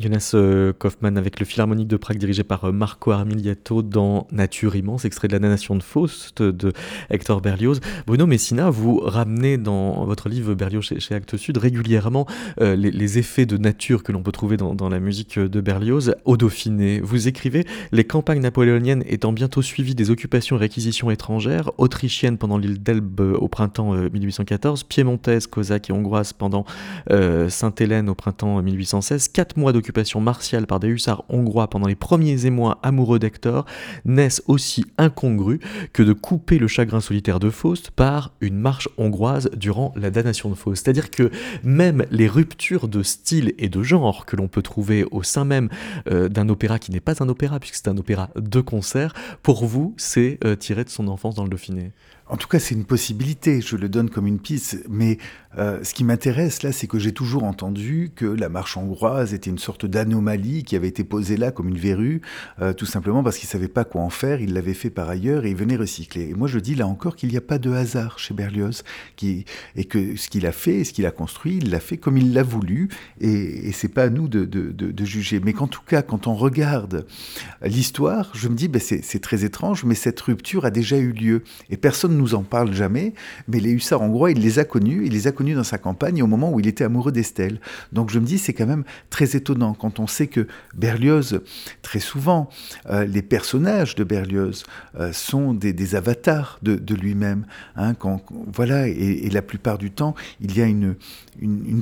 Jonas euh, Kaufmann avec le Philharmonique de Prague dirigé par euh, Marco Armiliato dans Nature immense, extrait de la Nation de Faust de Hector Berlioz. Bruno Messina, vous ramenez dans votre livre Berlioz chez, Actes Sud régulièrement euh, les, effets de nature que l'on peut trouver dans, la musique de Berlioz au Dauphiné. Vous écrivez Les campagnes napoléoniennes étant bientôt suivies des occupations et réquisitions étrangères, autrichiennes pendant l'île d'Elbe au printemps 1814, piémontaise, cosaque et hongroise pendant Sainte-Hélène au printemps 1816, quatre mois d'occupation martiale par des hussards hongrois pendant les premiers émois amoureux d'Hector naissent aussi incongrus que de couper le chagrin solitaire de Faust par une marche hongroise durant la damnation de Faust. C'est-à-dire que même les ruptures de style et de genre que l'on peut trouver au sein même euh, d'un opéra qui n'est pas un opéra puisque c'est un opéra de concert, pour vous, c'est euh, tiré de son enfance dans le Dauphiné. En tout cas, c'est une possibilité, je le donne comme une piste, mais euh, ce qui m'intéresse là, c'est que j'ai toujours entendu que la marche hongroise était une sorte d'anomalie qui avait été posée là comme une verrue, euh, tout simplement parce qu'il ne savait pas quoi en faire, il l'avait fait par ailleurs et il venait recycler. Et moi je dis là encore qu'il n'y a pas de hasard chez Berlioz, et que ce qu'il a fait, ce qu'il a construit, il l'a fait comme il l'a voulu, et, et c'est pas à nous de, juger. Mais qu'en tout cas, quand on regarde l'histoire, je me dis, ben c'est très étrange, mais cette rupture a déjà eu lieu, et personne nous en parle jamais, mais les hussards hongrois, il les a connus, il les a dans sa campagne au moment où il était amoureux d'Estelle. Donc je me dis, c'est quand même très étonnant quand on sait que Berlioz, très souvent, euh, les personnages de Berlioz euh, sont des, avatars de, lui-même. Hein, voilà, et, la plupart du temps, il y a une,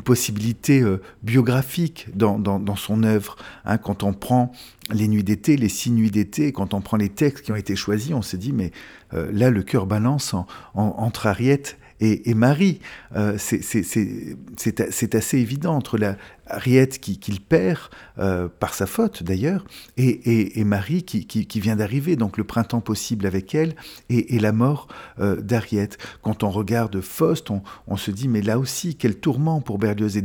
possibilité euh, biographique dans, dans, son œuvre. Hein, quand on prend les nuits d'été, les six nuits d'été, quand on prend les textes qui ont été choisis, on se dit, mais là, le cœur balance entre Ariette et, Marie. Euh, c'est assez évident entre la Ariette qu'il perd, euh, par sa faute d'ailleurs, et, Marie qui, vient d'arriver, donc le printemps possible avec elle, et, la mort euh, d'Ariette. Quand on regarde Faust, on, se dit, mais là aussi, quel tourment pour Berlioz. Et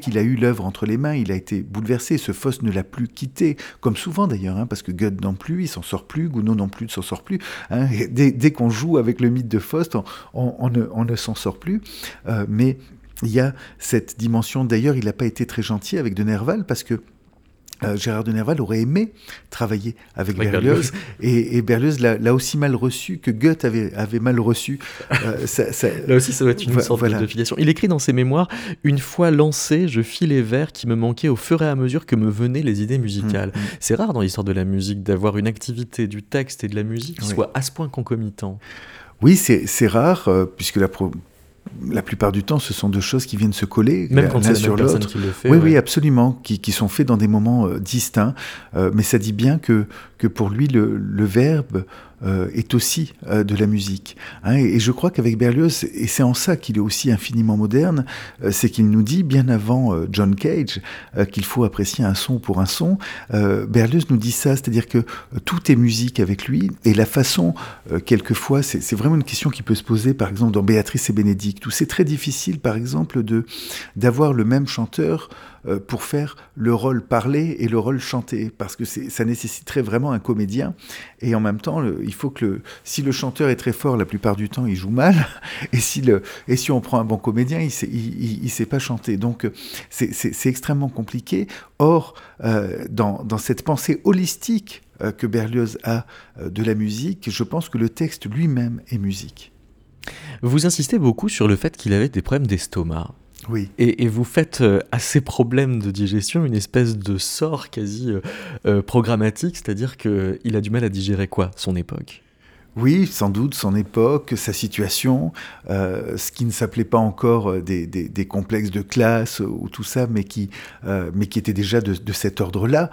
qu'il a eu l'œuvre entre les mains, il a été bouleversé. Ce Faust ne l'a plus quitté, comme souvent d'ailleurs, hein, parce que Goethe non plus, il s'en sort plus, Gounod non plus ne s'en sort plus. Hein. Dès, qu'on joue avec le mythe de Faust, on, ne, s'en sort plus. Euh, mais il y a cette dimension. D'ailleurs, il n'a pas été très gentil avec de Nerval parce que euh, Gérard de Nerval aurait aimé travailler avec, Berlioz, Et, Berlioz l'a aussi mal reçu que Goethe avait, avait mal reçu. Euh, Là aussi, ça doit être une sorte de filiation. Il écrit dans ses mémoires Une fois lancé, je fis les vers qui me manquaient au fur et à mesure que me venaient les idées musicales. Mmh, mmh. C'est rare dans l'histoire de la musique d'avoir une activité du texte et de la musique qui soit à ce point concomitant. Oui, c'est rare, euh, puisque la, la plupart du temps, ce sont deux choses qui viennent se coller Même quand l'un sur l'autre. Oui, ouais. oui, absolument, qui, qui sont faits dans des moments euh, distincts. Euh, mais ça dit bien que, que pour lui, le, le verbe euh, est aussi euh, de la musique. Hein, et, je crois qu'avec Berlioz, et c'est en ça qu'il est aussi infiniment moderne, euh, c'est qu'il nous dit, bien avant euh, John Cage, euh, qu'il faut apprécier un son pour un son. Euh, Berlioz nous dit ça, c'est-à-dire que tout est musique avec lui, et la façon, quelquefois, c'est vraiment une question qui peut se poser, par exemple, dans Béatrice et Bénédicte, où c'est très difficile, par exemple, de d'avoir le même chanteur pour faire le rôle parlé et le rôle chanté, parce que ça nécessiterait vraiment un comédien, et en même temps, il faut que si le chanteur est très fort, la plupart du temps, il joue mal, et si, on prend un bon comédien, il il sait pas chanter. Donc, euh, c'est- extrêmement compliqué. Or, euh, dans, cette pensée holistique euh, que Berlioz a euh, de la musique, je pense que le texte lui-même est musique. Vous insistez beaucoup sur le fait qu'il avait des problèmes d'estomac. Et vous faites euh, à ces problèmes de digestion une espèce de sort quasi euh, euh, programmatique, c'est-à-dire qu'il a du mal à digérer quoi? Son époque? Oui, sans doute son époque, sa situation, euh, ce qui ne s'appelait pas encore euh, des, des- complexes de classe ou tout ça, mais qui, euh, mais qui était déjà de, de cet ordre-là.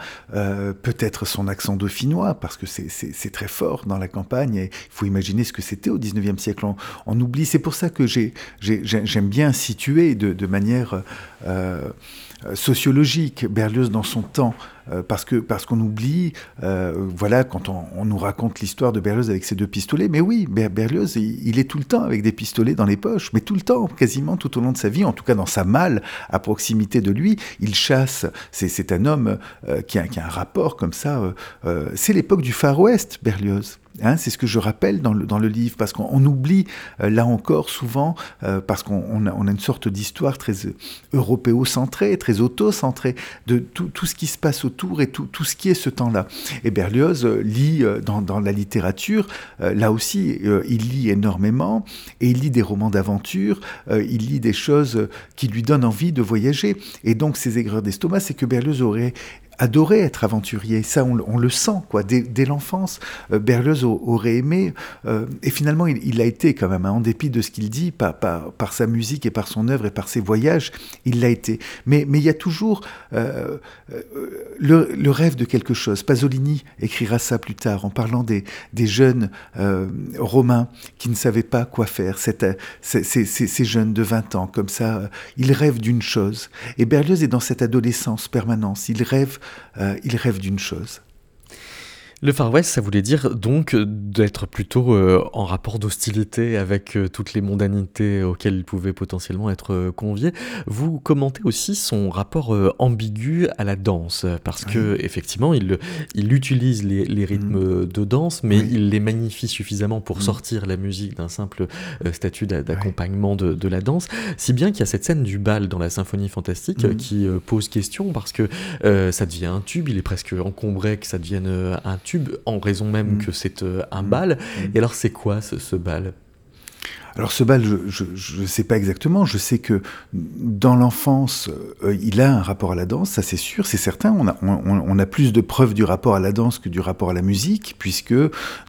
Peut-être son accent dauphinois, parce que c'est- très fort dans la campagne, et il faut imaginer ce que c'était au 19e siècle. On, on oublie, c'est pour ça que j'ai- j'ai- j'ai- j'aime bien situer de, de manière sociologique Berlioz dans son temps. Euh, parce que parce qu'on oublie, euh, voilà, quand on, nous raconte l'histoire de Berlioz avec ses deux pistolets, mais oui, Ber- Berlioz, il, est tout le temps avec des pistolets dans les poches, mais tout le temps, quasiment tout au long de sa vie, en tout cas dans sa malle, à proximité de lui, il chasse. C'est un homme euh, qui, a, qui a un rapport comme ça. euh, c'est l'époque du Far West, Berlioz. Hein, c'est ce que je rappelle dans le, dans le livre, parce qu'on on oublie, euh, là encore, souvent, euh, parce qu'on on a, une sorte d'histoire très euh, européocentrée, très auto-centrée, de tout, tout ce qui se passe autour et tout, tout ce qui est ce temps-là. Et Berlioz lit dans, dans la littérature, là aussi, il lit énormément, et il lit des romans d'aventure, il lit des choses qui lui donnent envie de voyager. Et donc, ces aigreurs d'estomac, c'est que Berlioz aurait adoré être aventurier. Ça, on, on le sent, quoi. Dès, dès l'enfance, euh, Berlioz au- aurait aimé, euh, et finalement, il, il l'a été quand même, hein, en dépit de ce qu'il dit, par, par, par sa musique et par son œuvre et par ses voyages, il l'a été. Mais, mais il y a toujours euh, euh, le, le rêve de quelque chose. Pasolini écrira ça plus tard, en parlant des, des jeunes euh, romains qui ne savaient pas quoi faire. Cette, euh, ces, ces- ces- jeunes de 20 ans, comme ça, ils rêvent d'une chose. Et Berlioz est dans cette adolescence permanence. Il rêve, euh, il rêve d'une chose. Le Far West, ça voulait dire donc d'être plutôt euh, en rapport d'hostilité avec euh, toutes les mondanités auxquelles il pouvait potentiellement être euh, convié. Vous commentez aussi son rapport euh, ambigu à la danse, parce que effectivement, il, il utilise les, les rythmes de danse, mais Oui. il les magnifie suffisamment pour Mm. sortir la musique d'un simple euh, statut d'a- d'accompagnement de, de la danse, si bien qu'il y a cette scène du bal dans la symphonie fantastique Mm. euh, qui euh, pose question, parce que euh, ça devient un tube, il est presque encombré que ça devienne euh, un tube, en raison même Mm. que c'est euh, un Mm. bal. Mm. Et alors c'est quoi ce, ce bal? Alors ce bal, je ne sais pas exactement. Je sais que dans l'enfance, euh, il a un rapport à la danse, ça c'est sûr, c'est certain. On a, plus de preuves du rapport à la danse que du rapport à la musique, puisque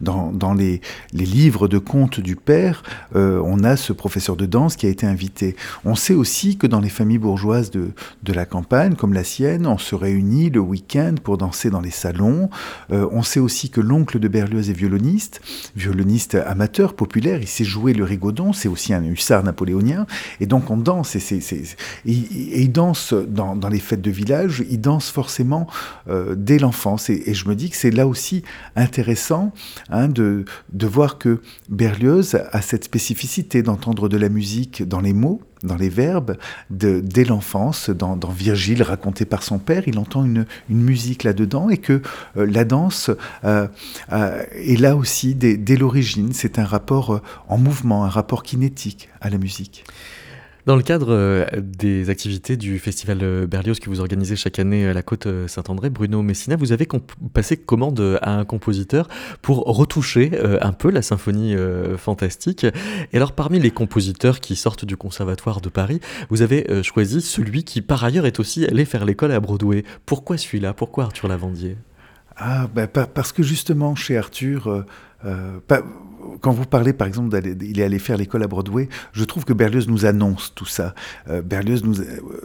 dans, les, livres de contes du père, euh, on a ce professeur de danse qui a été invité. On sait aussi que dans les familles bourgeoises de, la campagne, comme la sienne, on se réunit le week-end pour danser dans les salons. Euh, on sait aussi que l'oncle de Berlioz est violoniste, violoniste amateur, populaire. Il sait jouer le c'est aussi un hussard napoléonien. Et donc on danse, et, c'est, et, il danse dans, les fêtes de village, il danse forcément euh, dès l'enfance. Et, et je me dis que c'est là aussi intéressant hein, de, de voir que Berlioz a cette spécificité d'entendre de la musique dans les mots, dans les verbes, dès l'enfance, dans, Virgile raconté par son père, il entend une, musique là-dedans et que euh, la danse euh, euh, est là aussi dès, l'origine. C'est un rapport en mouvement, un rapport kinétique à la musique. Dans le cadre euh, des activités du festival euh, Berlioz que vous organisez chaque année à la côte euh, Saint-André, Bruno Messina, vous avez passé commande euh, à un compositeur pour retoucher euh, un peu la symphonie euh, fantastique. Et alors, parmi les compositeurs qui sortent du Conservatoire de Paris, vous avez euh, choisi celui qui, par ailleurs, est aussi allé faire l'école à Broadway. Pourquoi celui-là? Pourquoi Arthur Lavandier? Ah, bah, pa- parce que justement, chez Arthur, euh, euh, quand vous parlez, par exemple, d'aller, il est allé faire l'école à Broadway, je trouve que Berlioz nous annonce tout ça. Euh, Berlioz nous,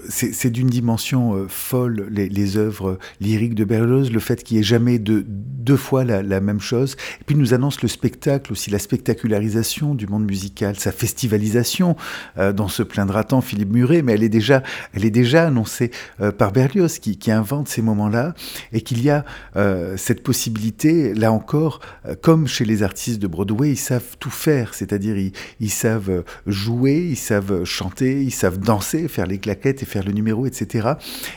c'est, d'une dimension euh, folle les, œuvres lyriques de Berlioz, le fait qu'il n'y ait jamais de, deux fois la, même chose. Et puis il nous annonce le spectacle aussi, la spectacularisation du monde musical, sa festivalisation, euh, dont se plaindra tant Philippe Muret, mais elle est déjà, elle est déjà annoncée euh, par Berlioz qui, invente ces moments-là et qu'il y a euh, cette possibilité, là encore, comme chez les artistes de Broadway, savent tout faire, c'est-à-dire ils, savent jouer, ils savent chanter, ils savent danser, faire les claquettes et faire le numéro, etc.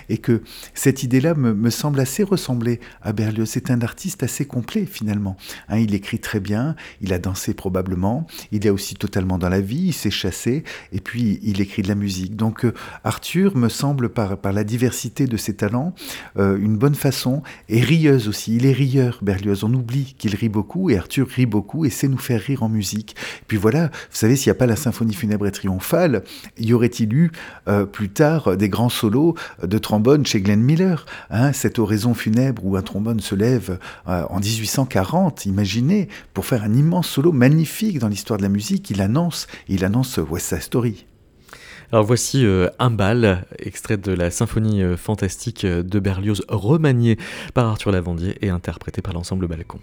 Et que cette idée-là me, semble assez ressembler à Berlioz. C'est un artiste assez complet finalement. Hein, il écrit très bien, il a dansé probablement, il est aussi totalement dans la vie, il s'est chassé, et puis il écrit de la musique. Donc euh, Arthur me semble par, la diversité de ses talents euh, une bonne façon, et rieuse aussi. Il est rieur, Berlioz. On oublie qu'il rit beaucoup, et Arthur rit beaucoup, et sait nous faire rire en musique. Et puis voilà, vous savez, s'il n'y a pas la symphonie funèbre et triomphale, y aurait-il eu euh, plus tard des grands solos de trombone chez Glenn Miller hein, Cette oraison funèbre où un trombone se lève en 1840, imaginez, pour faire un immense solo magnifique dans l'histoire de la musique, il annonce, il annonce West Side Story. Alors voici euh, un bal, extrait de la symphonie euh, fantastique de Berlioz, remanié par Arthur Lavandier et interprété par l'ensemble Balcon.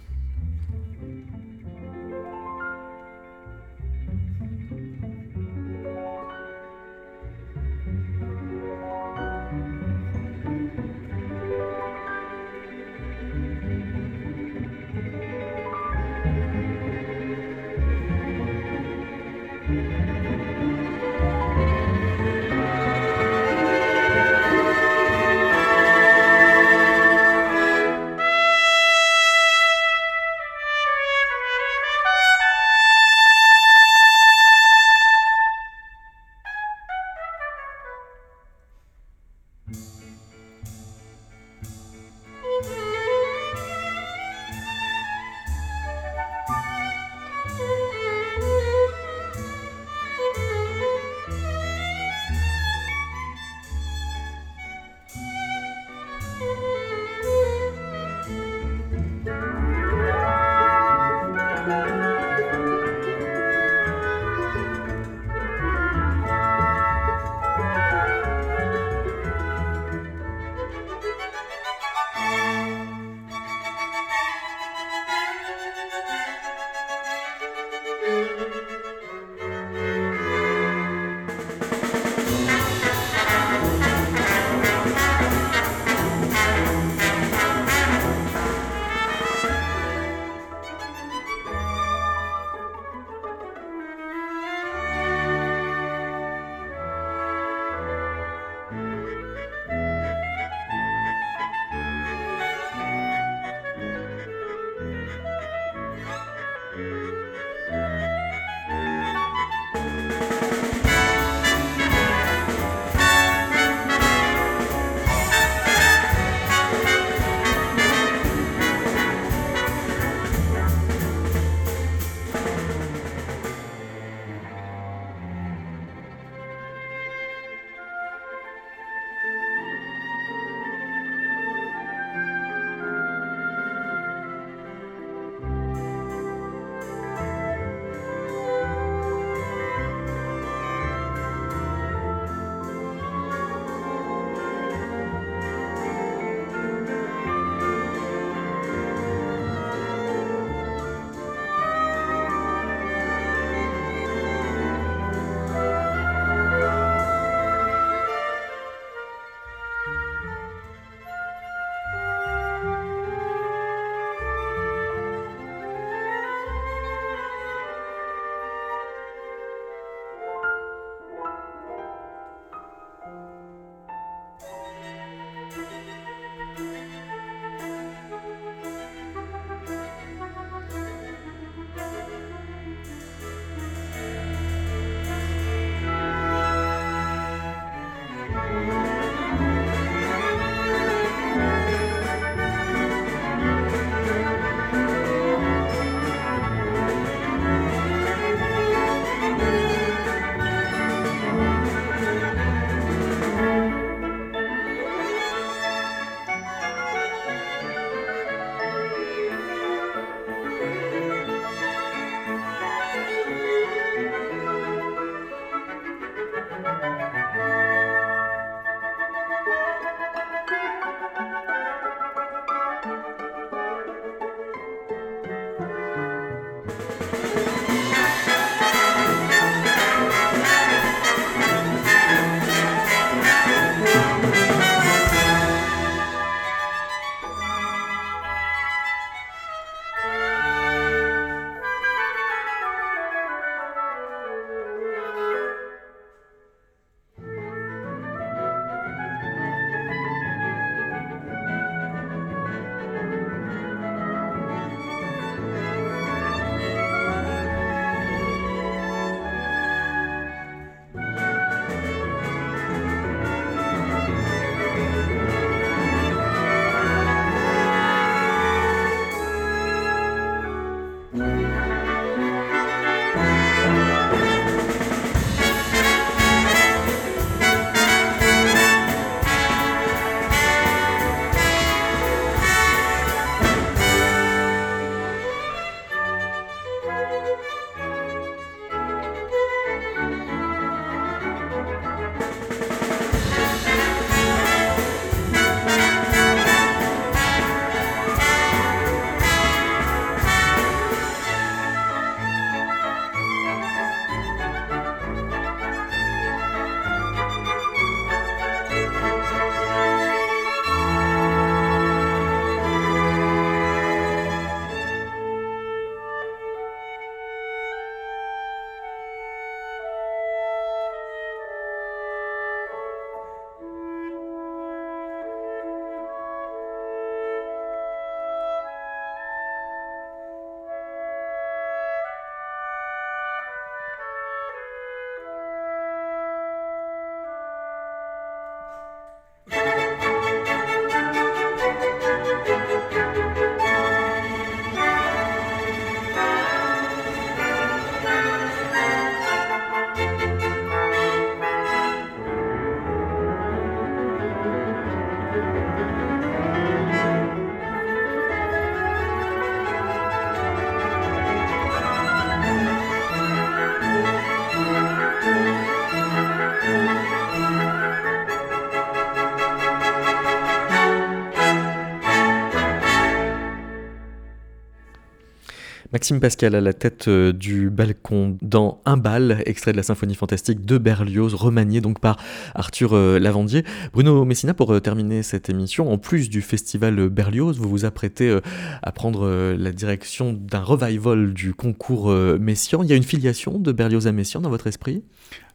Maxime Pascal à la tête euh, du balcon dans Un bal, extrait de la symphonie fantastique de Berlioz, remanié donc par Arthur euh, Lavandier. Bruno Messina, pour euh, terminer cette émission, en plus du festival Berlioz, vous vous apprêtez à prendre la direction d'un revival du concours Messian. Il y a une filiation de Berlioz à Messian dans votre esprit?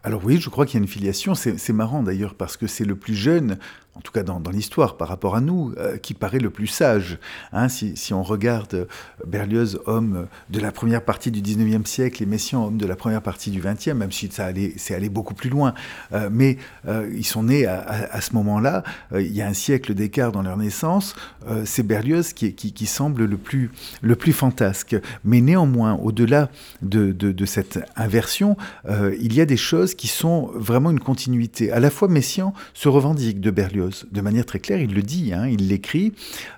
Alors oui, je crois qu'il y a une filiation. C'est marrant d'ailleurs parce que c'est le plus jeune en tout cas dans, l'histoire, par rapport à nous, euh, qui paraît le plus sage. Hein, si, on regarde euh, Berlioz, homme de la première partie du 19e siècle, et Messiaen, homme de la première partie du 20e, même si ça c'est allé beaucoup plus loin, euh, mais ils sont nés à, ce moment-là, il y a un siècle d'écart dans leur naissance, c'est Berlioz qui, semble le plus, le plus fantasque. Mais néanmoins, au-delà de, de, cette inversion, il y a des choses qui sont vraiment une continuité. À la fois, Messiaen se revendique de Berlioz, de manière très claire, il le dit, hein, il l'écrit,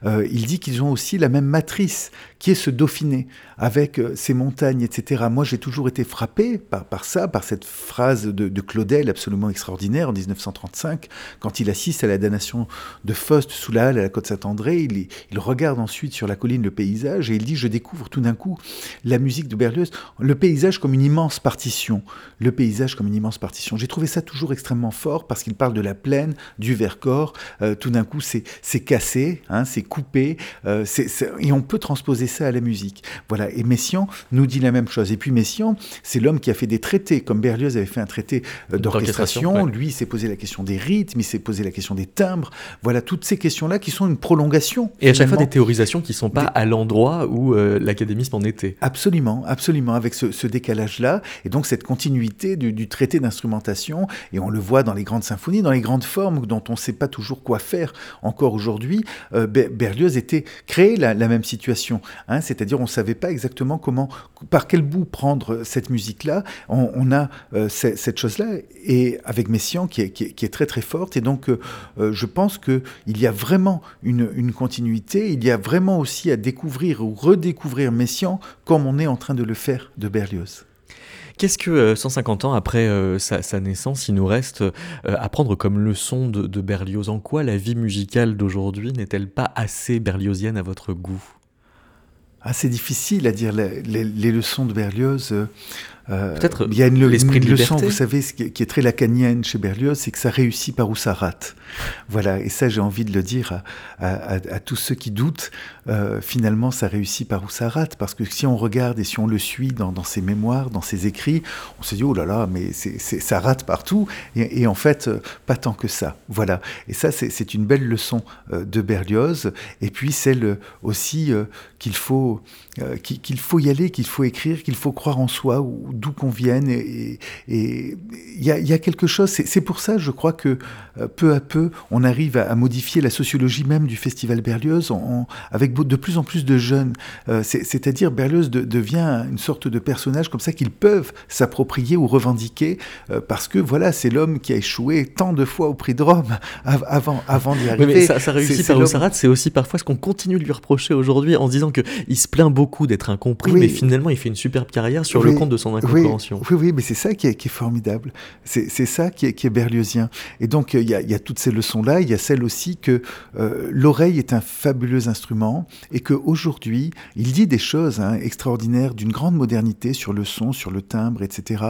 euh, il dit qu'ils ont aussi la même matrice, qui est ce Dauphiné, avec euh, ces montagnes, etc. Moi, j'ai toujours été frappé par, ça, par cette phrase de, Claudel absolument extraordinaire en 1935, quand il assiste à la damnation de Faust sous la halle à la côte Saint-André, il, il, regarde ensuite sur la colline le paysage et il dit, je découvre tout d'un coup la musique de Berlioz, le paysage comme une immense partition, le paysage comme une immense partition. J'ai trouvé ça toujours extrêmement fort parce qu'il parle de la plaine, du Vercors, euh, tout d'un coup c'est cassé, hein, c'est coupé, euh, et on peut transposer ça à la musique. Voilà, et Messiaen nous dit la même chose. Et puis Messiaen, c'est l'homme qui a fait des traités, comme Berlioz avait fait un traité euh, d'orchestration, lui il s'est posé la question des rythmes, il s'est posé la question des timbres, voilà, toutes ces questions-là qui sont une prolongation. Et à chaque fois des théorisations qui ne sont pas à l'endroit où l'académisme en était. Absolument, absolument, avec ce, décalage-là, et donc cette continuité du, du traité d'instrumentation, et on le voit dans les grandes symphonies, dans les grandes formes dont on ne sait pas toujours quoi faire encore aujourd'hui, euh, Berlioz était créé la, même situation. Hein, c'est-à-dire on ne savait pas exactement comment, par quel bout prendre cette musique-là. On, a euh, cette chose-là, et avec Messiaen qui est, qui, est, très très forte. Et donc euh, je pense qu'il y a vraiment une, une, continuité, il y a vraiment aussi à découvrir ou redécouvrir Messiaen comme on est en train de le faire de Berlioz. Qu'est-ce que 150 euh, ans après euh, sa, naissance, il nous reste euh, à prendre comme leçon de, Berlioz? En quoi la vie musicale d'aujourd'hui n'est-elle pas assez berliozienne à votre goût? Ah, C'est difficile à dire. Les, leçons de Berlioz. Peut-être il y a une, leçon, vous savez, qui est très lacanienne chez Berlioz, c'est que ça réussit par où ça rate. Voilà, et ça j'ai envie de le dire à, tous ceux qui doutent, euh, finalement ça réussit par où ça rate, parce que si on regarde et si on le suit dans, ses mémoires, dans ses écrits, on se dit oh là là, mais c'est, ça rate partout, et, en fait euh, pas tant que ça. Voilà, et ça c'est, une belle leçon euh, de Berlioz, et puis celle aussi qu'il faut, qu'il, faut y aller, qu'il faut écrire, qu'il faut croire en soi, d'où qu'on vienne, et il y, a, quelque chose, c'est, pour ça je crois que peu à peu on arrive à, modifier la sociologie même du festival Berlioz avec de plus en plus de jeunes. Euh, c'est-à-dire Berlioz devient une sorte de personnage comme ça qu'ils peuvent s'approprier ou revendiquer euh, parce que voilà, c'est l'homme qui a échoué tant de fois au prix de Rome avant, avant d'y arriver. mais ça, réussit par c'est aussi parfois ce qu'on continue de lui reprocher aujourd'hui en se disant qu'il se plaint beaucoup d'être incompris, mais finalement il fait une superbe carrière sur le compte de son incompréhension. Oui, oui, mais c'est ça qui est, formidable. C'est ça qui est, qui est berliozien. Et donc il y, a, y a toutes ces leçon-là, il y a celle aussi que euh, l'oreille est un fabuleux instrument et qu'aujourd'hui, il dit des choses hein, extraordinaires d'une grande modernité sur le son, sur le timbre, etc.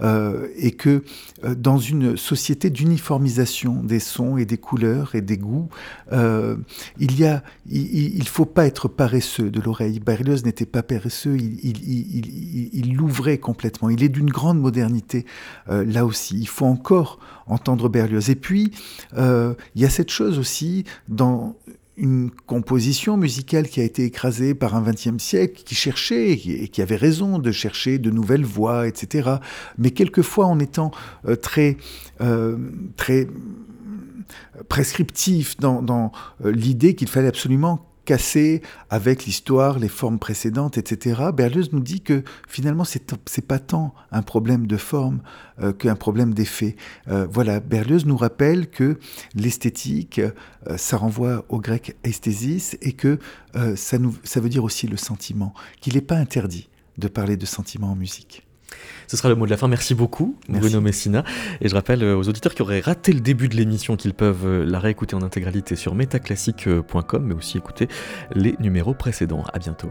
Euh, et que euh, dans une société d'uniformisation des sons et des couleurs et des goûts, il y a, il, faut pas être paresseux de l'oreille. N'était pas paresseux, il l'ouvrait complètement. Il est d'une grande modernité là aussi. Il faut encore entendre Berlioz. Et puis, euh, il y a cette chose aussi dans une composition musicale qui a été écrasée par un XXe siècle qui cherchait et qui avait raison de chercher de nouvelles voix, etc. Mais quelquefois en étant euh, très, euh, très prescriptif dans, dans l'idée qu'il fallait absolument cassé avec l'histoire, les formes précédentes, etc. Berlioz nous dit que finalement, c'est pas tant un problème de forme euh, qu'un problème d'effet. Euh, voilà, Berlioz nous rappelle que l'esthétique, euh, ça renvoie au grec esthésis et que ça, nous, ça veut dire aussi le sentiment, qu'il n'est pas interdit de parler de sentiment en musique. Ce sera le mot de la fin. Merci beaucoup, Bruno Messina. Et je rappelle euh, aux auditeurs qui auraient raté le début de l'émission qu'ils peuvent euh, la réécouter en intégralité sur metaclassique.com, mais aussi écouter les numéros précédents. À bientôt.